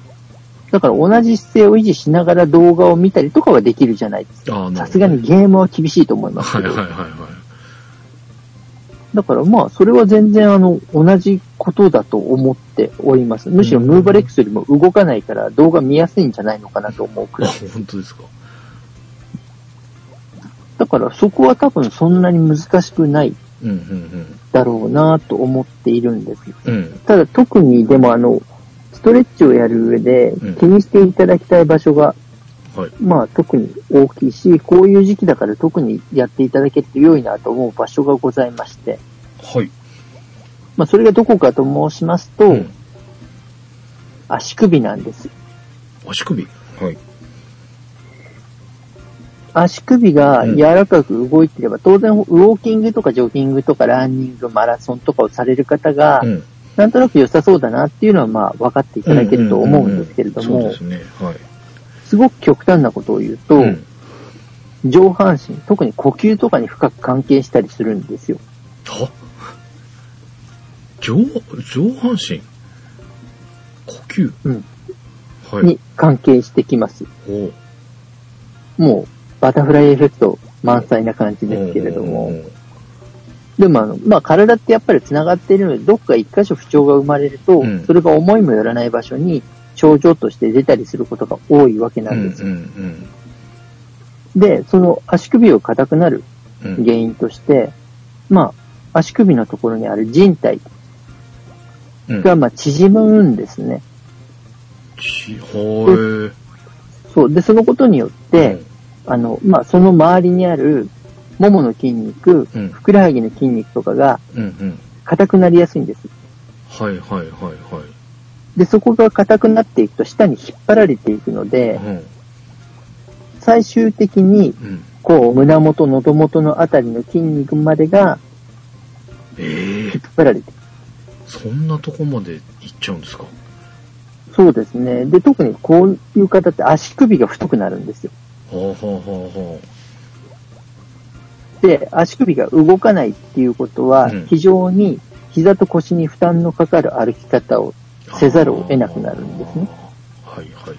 だから同じ姿勢を維持しながら動画を見たりとかはできるじゃないですか。さすがにゲームは厳しいと思いますけど。はいはいはいはい。だからまあ、それは全然あの、同じことだと思っております。むしろムーバレックスよりも動かないから動画見やすいんじゃないのかなと思うくあらい。、本当ですか。だからそこは多分そんなに難しくないうんうんだろうなと思っているんです。うん。うん。ただ特にでもあの、ストレッチをやる上でうん気にしていただきたい場所が、はい。まあ特に大きいし、こういう時期だから特にやっていただけると良いなと思う場所がございまして、はい。まあそれがどこかと申しますと、うん。足首なんです。足首？はい。足首が柔らかく動いてれば、当然ウォーキングとかジョギングとかランニング、マラソンとかをされる方がう、ん。なんとなく良さそうだなっていうのはまあ分かっていただけると思うんですけれどもすごく極端なことを言うと、うん。上半身、特に呼吸とかに深く関係したりするんですよ。は？上、上半身？呼吸？うんはい。に関係してきます。もう、バタフライエフェクト満載な感じですけれども、でもあの、まあ、体ってやっぱり繋がっているので、どっか一箇所不調が生まれると、うんそれが思いもよらない場所に症状として出たりすることが多いわけなうんんですよ。うんで、その足首を硬くなるうんうん。原因として、まあ、足首のところにある人体うんが、まあ、縮むんですね。ちはそう。で、そのことによっい。て、あの、まあ、その周りにある、ももの筋肉、うん。ふくらはぎの筋肉とかがうんうん。硬くなりやすいんです。はいはいはいはい。で、そこが硬くなっていくと下に引っ張られていくので、うん。最終的に、うん。こう、胸元、喉元のあたりの筋肉までがええ引っ張られていく。そんなとこまで行っちゃうんですか？そうですね。で、特にこういう方って足首が太くなるんですよ。はあはあはあはで、足首が動かないっていうことはうん、非常に膝と腰に負担のかかる歩き方をあ。せざるを得なくなるんですね。はいはい。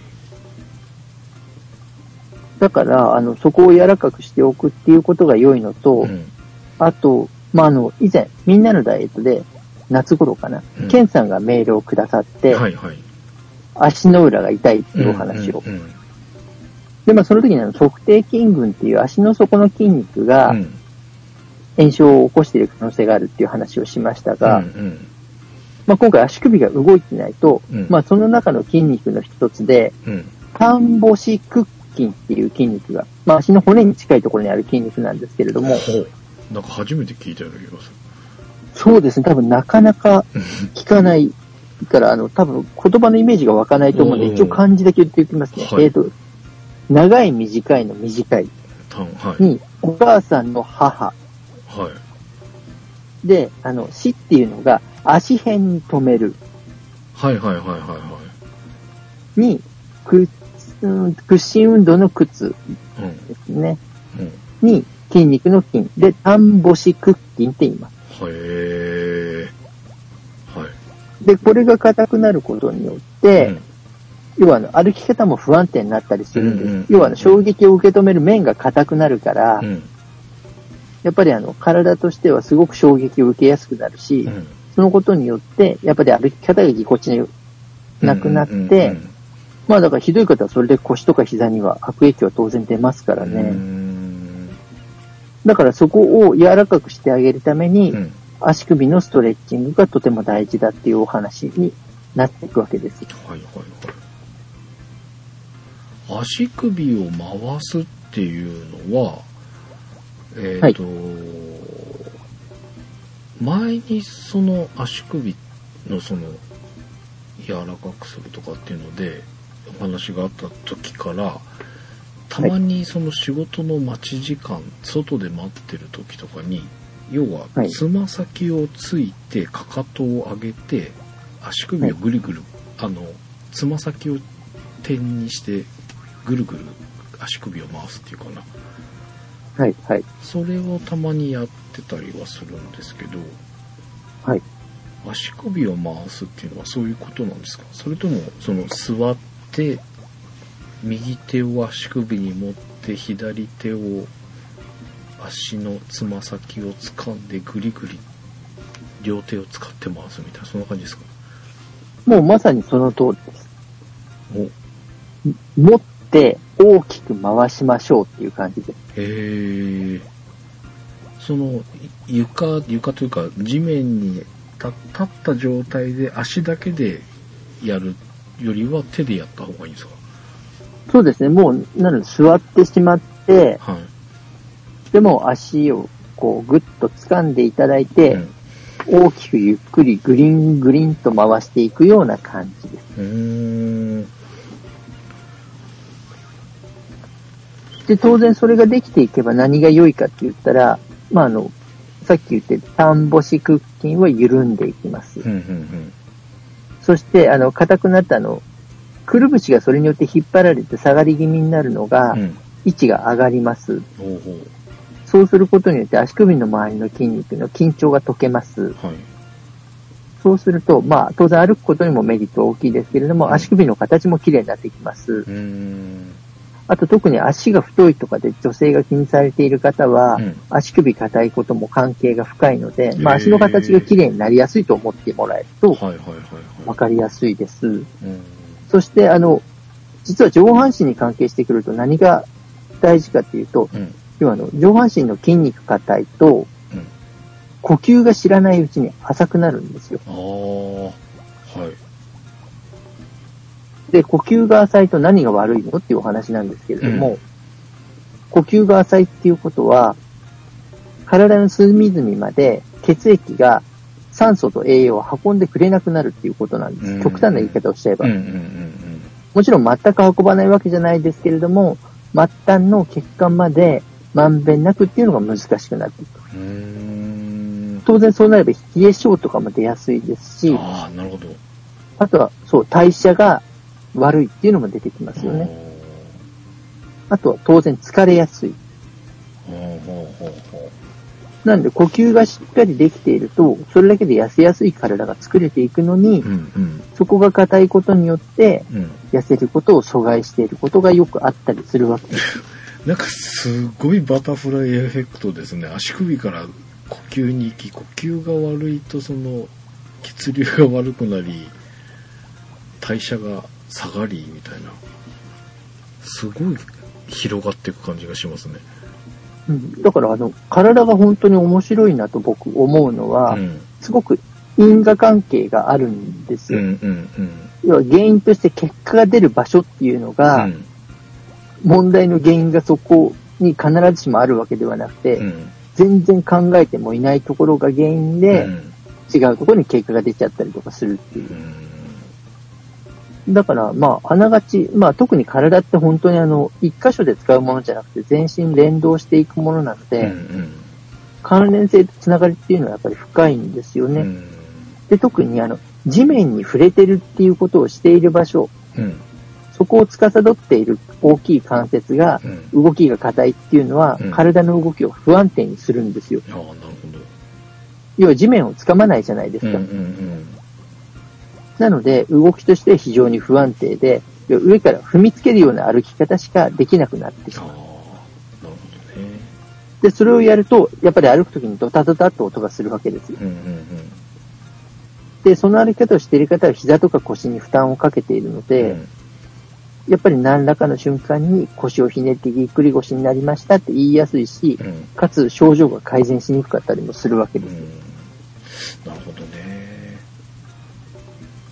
だから、あの、そこを柔らかくしておくっていうことが良いのと、うん。あと、まあ、あの、以前、みんなのダイエットで、夏頃かな、うんケンさんがメールをくださって、はいはい。足の裏が痛いっていうお話を。うんうんで、まあ、その時にあの、測定筋群っていう足の底の筋肉がうん。炎症を起こしている可能性があるっていう話をしましたが、うんうんまあ、今回足首が動いてないと、うんまあ、その中の筋肉の一つで、うん。丹母子屈筋っていう筋肉が、まあ、足の骨に近いところにある筋肉なんですけれども。なんか初めて聞いたような気がする。そうですね、多分なかなか聞かないから、あの、多分言葉のイメージが湧かないと思うんで、うん一応漢字だけ言っておきますね。はいえっ、と、長い短いの短い。に、お母さんの母はい。で、あの、死っていうのが足辺に止めるはいはいはいはいはい。に、屈うん屈伸運動の屈うん。ですね。うん。に、筋肉の筋。で、丹母子屈筋って言います。へえ。はい。で、これが硬くなることによって、要は歩き方も不安定になったりするんです。うんうん要は衝撃を受け止める面が硬くなるから、うん。うん。やっぱりあの体としてはすごく衝撃を受けやすくなるし、うん。そのことによって、やっぱり歩き方がぎこちなくなって、うんうんまあだからひどい方はそれで腰とか膝には悪影響は当然出ますからうん、ね。うんだからそこを柔らかくしてあげるために、うん。足首のストレッチングがとても大事だっていうお話になっていくわけです。はいはいはい。足首を回すっていうのは、えっ、と、前にその足首のその柔らかくするとかっていうのでお話があった時からたまにその仕事の待ち時間、外で待ってる時とかに要ははい。つま先をついてかかとを上げて足首をぐるぐる、あのつま先を点にしてぐるぐる足首を回すっていうかなはい、はい。それをたまにやってたりはするんですけどはい。足首を回すっていうのはそういうことなんですか？それともその座って右手を足首に持って左手を足のつま先を掴んでぐりぐり両手を使って回すみたいなそんな感じですか？もうまさにその通りです。お持って大きく回しましょうっていう感じです。へえそのい床床というか地面に立立った状態で足だけでやるよりは手でやった方がいいんですか？そうですね。もう、なので座ってしまって、はいでも足をこうぐっと掴んでいただいて、うん大きくゆっくりグリングリンと回していくような感じです。で、当然それができていけば何が良いかって言ったら、まあ、あの、さっき言って単母子屈筋は緩んでいきます。うんうんそして、あの、硬くなったあの、くるぶしがそれによって引っ張られて下がり気味になるのが、うんうん位置が上がります。そうすることによって足首の周りの筋肉の緊張が解けます。うはいそうすると、まあ、当然歩くことにもメリット大きいですけれども、うん足首の形も綺麗になってきます。うーんあと特に足が太いとかで女性が気にされている方は、うん。足首硬いことも関係が深いので、まあ足の形が綺麗になりやすいと思ってもらえるとはいはいはいは分かりやすいです。いうん。そして、あの、実は上半身に関係してくると何が大事かっていうと、うん。要はあの上半身の筋肉硬いと、うん。呼吸が知らないうちに浅くなるんですよ。はいで、呼吸が浅いと何が悪いのっていうお話なんですけれども、呼吸が浅いっていうことは、体の隅々まで血液が酸素と栄養を運んでくれなくなるっていうことなんです。うん極端な言い方をしちゃえば。うんうんうんもちろん全く運ばないわけじゃないですけれども、末端の血管までまんべんなくっていうのが難しくなっていく。当然そうなれば冷え症とかも出やすいですし、ああなるほどあとはそう、代謝が悪いっていうのも出てきますよね。あとは当然疲れやすい。なんで呼吸がしっかりできていると、それだけで痩せやすい体が作れていくのにう、うんうんそこが硬いことによって、うん痩せることを阻害していることがよくあったりするわけです。なんかすごいバタフライエフェクトですね足首から呼吸に行き呼吸が悪いとその血流が悪くなり代謝が下がりみたいな。すごい広がっていく感じがしますね。うん。だからあの、体が本当に面白いなと僕思うのは、うん。すごく因果関係があるんですよ。うんうんうん。要は原因として結果が出る場所っていうのが、うん。問題の原因がそこに必ずしもあるわけではなくて、うん。全然考えてもいないところが原因で、うん。違うところに結果が出ちゃったりとかするっていう。う。んだから、まあ、あながち、まあ、特に体って本当にあの、一箇所で使うものじゃなくて、全身連動していくものなので、うんうん。関連性とつながりっていうのはやっぱり深いんですよね。うん。で、特にあの、地面に触れてるっていうことをしている場所、うん。そこを司っている大きい関節が、うん。動きが硬いっていうのは、うん。体の動きを不安定にするんですよ。ああなるほ要は地面をつかまないじゃないですか。どうんうんうんなので、動きとして非常に不安定で、上から踏みつけるような歩き方しかできなくなってしまう。ねで、それをやると、やっぱり歩くときにドタドタっと音がするわけですよ。うんうんで、その歩き方をしている方は膝とか腰に負担をかけているのうんで、やっぱり何らかの瞬間に腰をひねってぎっくり腰になりましたって言いやすいしう、んかつ症状が改善しにくかったりもするわけうです。んなるほどね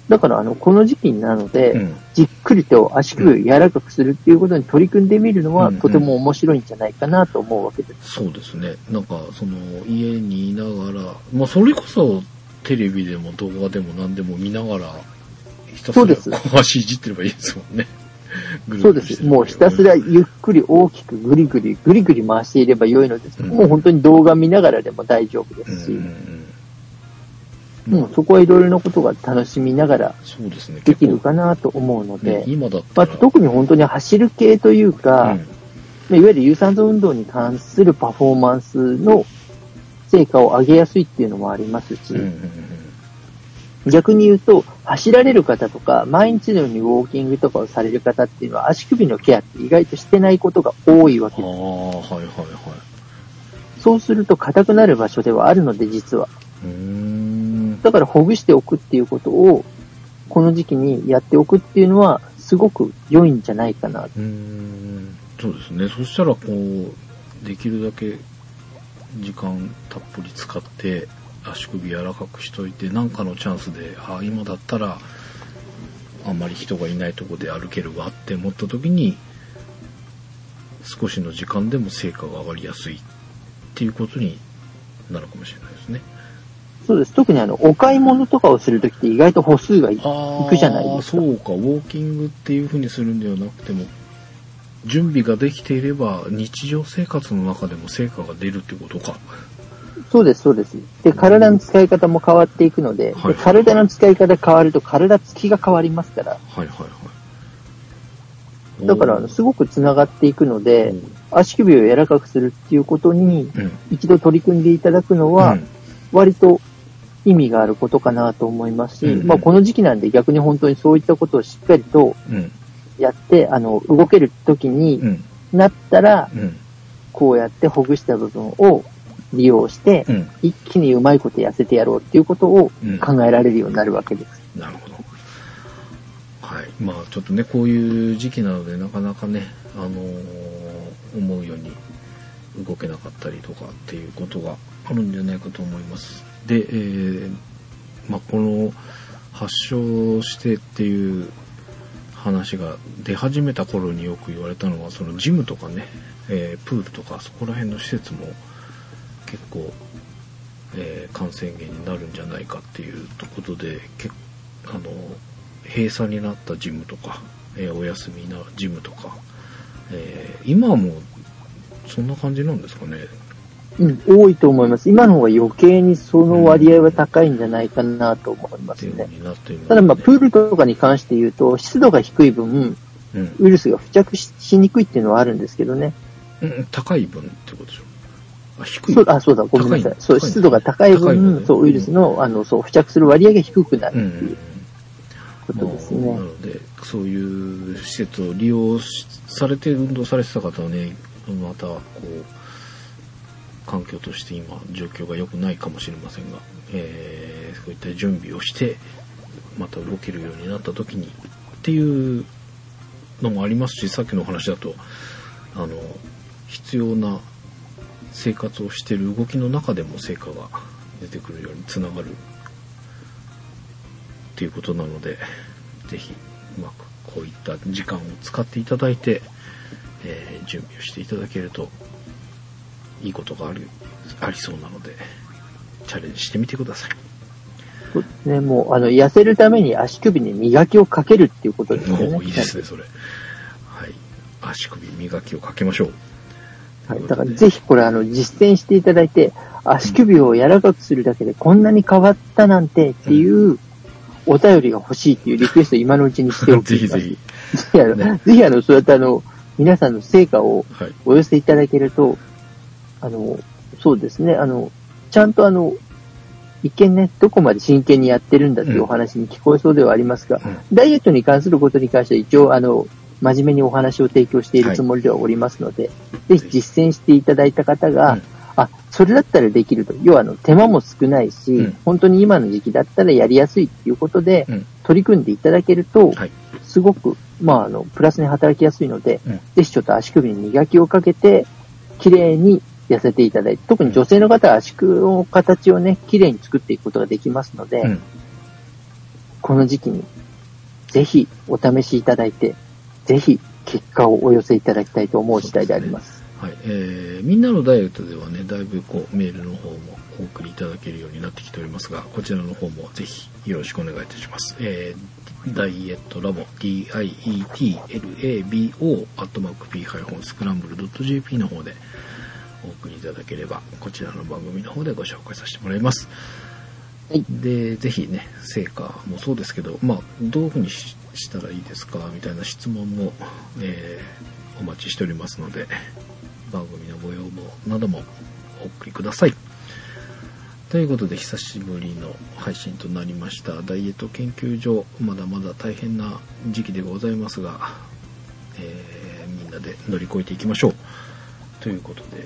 だから、あの、この時期なので、うん。じっくりと足首を柔らかくするっていうことに取り組んでみるのは、うん。とても面白いんじゃないかなと思うわけです。そうですね。なんかその家にいながらまあそれこそテレビでも動画でも何でも見ながらひたすらそうです。こう足いじってればいいですもんね。そうです。もうひたすらゆっくり大きくぐりぐり、ぐりぐり回していれば良いのです。うん。もう本当に動画見ながらでも大丈夫ですし、うんうんうんもうそこはいろいろなことが楽しみながらできる結かなと思うので、ま。特に本当に走る系というか、うんまあいわゆる有酸素運動に関するパフォーマンスの成果を上げやすいっていうのもありますし、うんうんうん逆に言うと、走られる方とか、毎日のようにウォーキングとかをされる方っていうのは、足首のケアって意外としてないことが多いわけです。はいはいはい。そうすると硬くなる場所ではあるので、実は。うーん。だからほぐしておくっていうことを、この時期にやっておくっていうのは、すごく良いんじゃないかな。うん。そうですね。そしたら、こう、できるだけ時間たっぷり使って、足首柔らかくしといて、なんかのチャンスで、ああ、今だったら、あんまり人がいないとこで歩けるわって思った時に、少しの時間でも成果が上がりやすいっていうことになるかもしれないですね。そうです。特にあの、お買い物とかをするときって意外と歩数がいくじゃないですかそうか、ウォーキングっていう風にするんではなくても、準備ができていれば、日常生活の中でも成果が出るってことか。そうです、そうです。で、体の使い方も変わっていくので、はいで体の使い方変わると体つきが変わりますから、はいはいはい。だからすごく繋がっていくのおで、ー足首を柔らかくするっていうことにうん。一度取り組んでいただくのはうん、割と意味があることかなと思いますし、うんうんまあこの時期なんで逆に本当にそういったことをしっかりとうん。やって、あの、動ける時にうん。なったら、うん。こうやってほぐした部分を利用して、うん。一気にうまいこと痩せてやろうっていうことをうん考えられるようになるわけです。なるほど。はい。まあちょっとね、こういう時期なので、なかなかね、あのー思うように動けなかったりとかっていうことがあるんじゃないかと思います。で、えーまあこの発症してっていう話が出始めた頃によく言われたのは、そのジムとかね、えープールとかそこら辺の施設も結構えー感染源になるんじゃないかっていうとことでけあの閉鎖になったジムとか、えーお休みなジムとか、え今はもうそんな感じなんですかね。うん、多いと思います。今の方が余計にその割合は高いんじゃないかなと思いますね。ただまあ、プールとかに関して言うと、湿度が低い分、うんウイルスが付着ししにくいっていうのはあるんですけどね。うん、高い分ってことでしょ。あ、低い。そうあ、そうだ、ごめんなさい。そう、湿度が高い高い分ね分、そう、ウイルスの、あの、そう、付着する割合が低くなるうんっていうことですまあ、ねな。のでそういう施設を利用しされて運動されてた方はねまたこう環境として今状況が良くないかもしれませんが、えーそういった準備をしてまた動けるようになった時にっていうのもありますしさっきのお話だとあの必要な生活をしてる動きの中でも成果が出てくるようにつながるっていうことなので、ぜひうまくこういった時間を使っていただいて、えー準備をしていただけるといいことがあるありそうなので、チャレンジしてみてください。そうですね。もう、あの、痩せるために足首に磨きをかけるっていうことですよね。いいですね、それ。はい。足首磨きをかけましょう。はい。だからぜひこれあの実践していただいて、足首を柔らかくするだけでこんなに変わったなんてっていうお便りが欲しいっていうリクエストを今のうちにしておきます。ぜひぜひ。ぜひあの、ねぜひあの、そうやってあの、皆さんの成果をはい。お寄せいただけると、あの、そうですね、あの、ちゃんとあの、一見ね、どこまで真剣にやってるんだっていうお話に聞こえそうではありますが、うん。ダイエットに関することに関しては一応あの、真面目にお話を提供しているつもりではおりますので、ぜひ実践していただいた方が、うん。あ、それだったらできると。要はあの、手間も少ないし、うん。本当に今の時期だったらやりやすいっていうことで、うん。取り組んでいただけると、はい。すごく、まあ、あの、プラスに働きやすいので、うん。ぜひちょっと足首に磨きをかけて、綺麗に痩せていただいて、特に女性の方は足首の形をね、綺麗に作っていくことができますので、うん。この時期に、ぜひお試しいただいて、ぜひ結果をお寄せいただきたいと思う次第であります。はい。えー、みんなのダイエットではね、だいぶこう、メールの方もお送りいただけるようになってきておりますが、こちらの方もぜひよろしくお願いいたします。えー、ダイエットラボ、d-i-e-t-l-a-b-o、アットマーク p-scramble.jp の方でお送りいただければ、こちらの番組の方でご紹介させてもらいます。はい。で、ぜひね、成果もそうですけど、まあ、どういうふうにししたらいいですかみたいな質問も、えーお待ちしておりますので、番組のご要望などもお送りください。ということで、久しぶりの配信となりました。ダイエット研究所、まだまだ大変な時期でございますが、えーみんなで乗り越えていきましょう。ということで、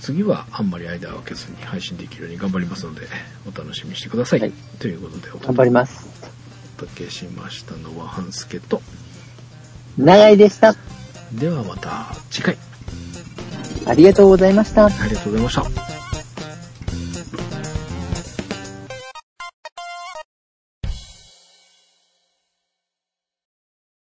次はあんまり間を空けずに配信できるように頑張りますので、お楽しみにしてください。はいということで、お頑張ります。届けしましたのは半助と、長井でした。ではまた次回、ありがとうございました。ありがとうございました。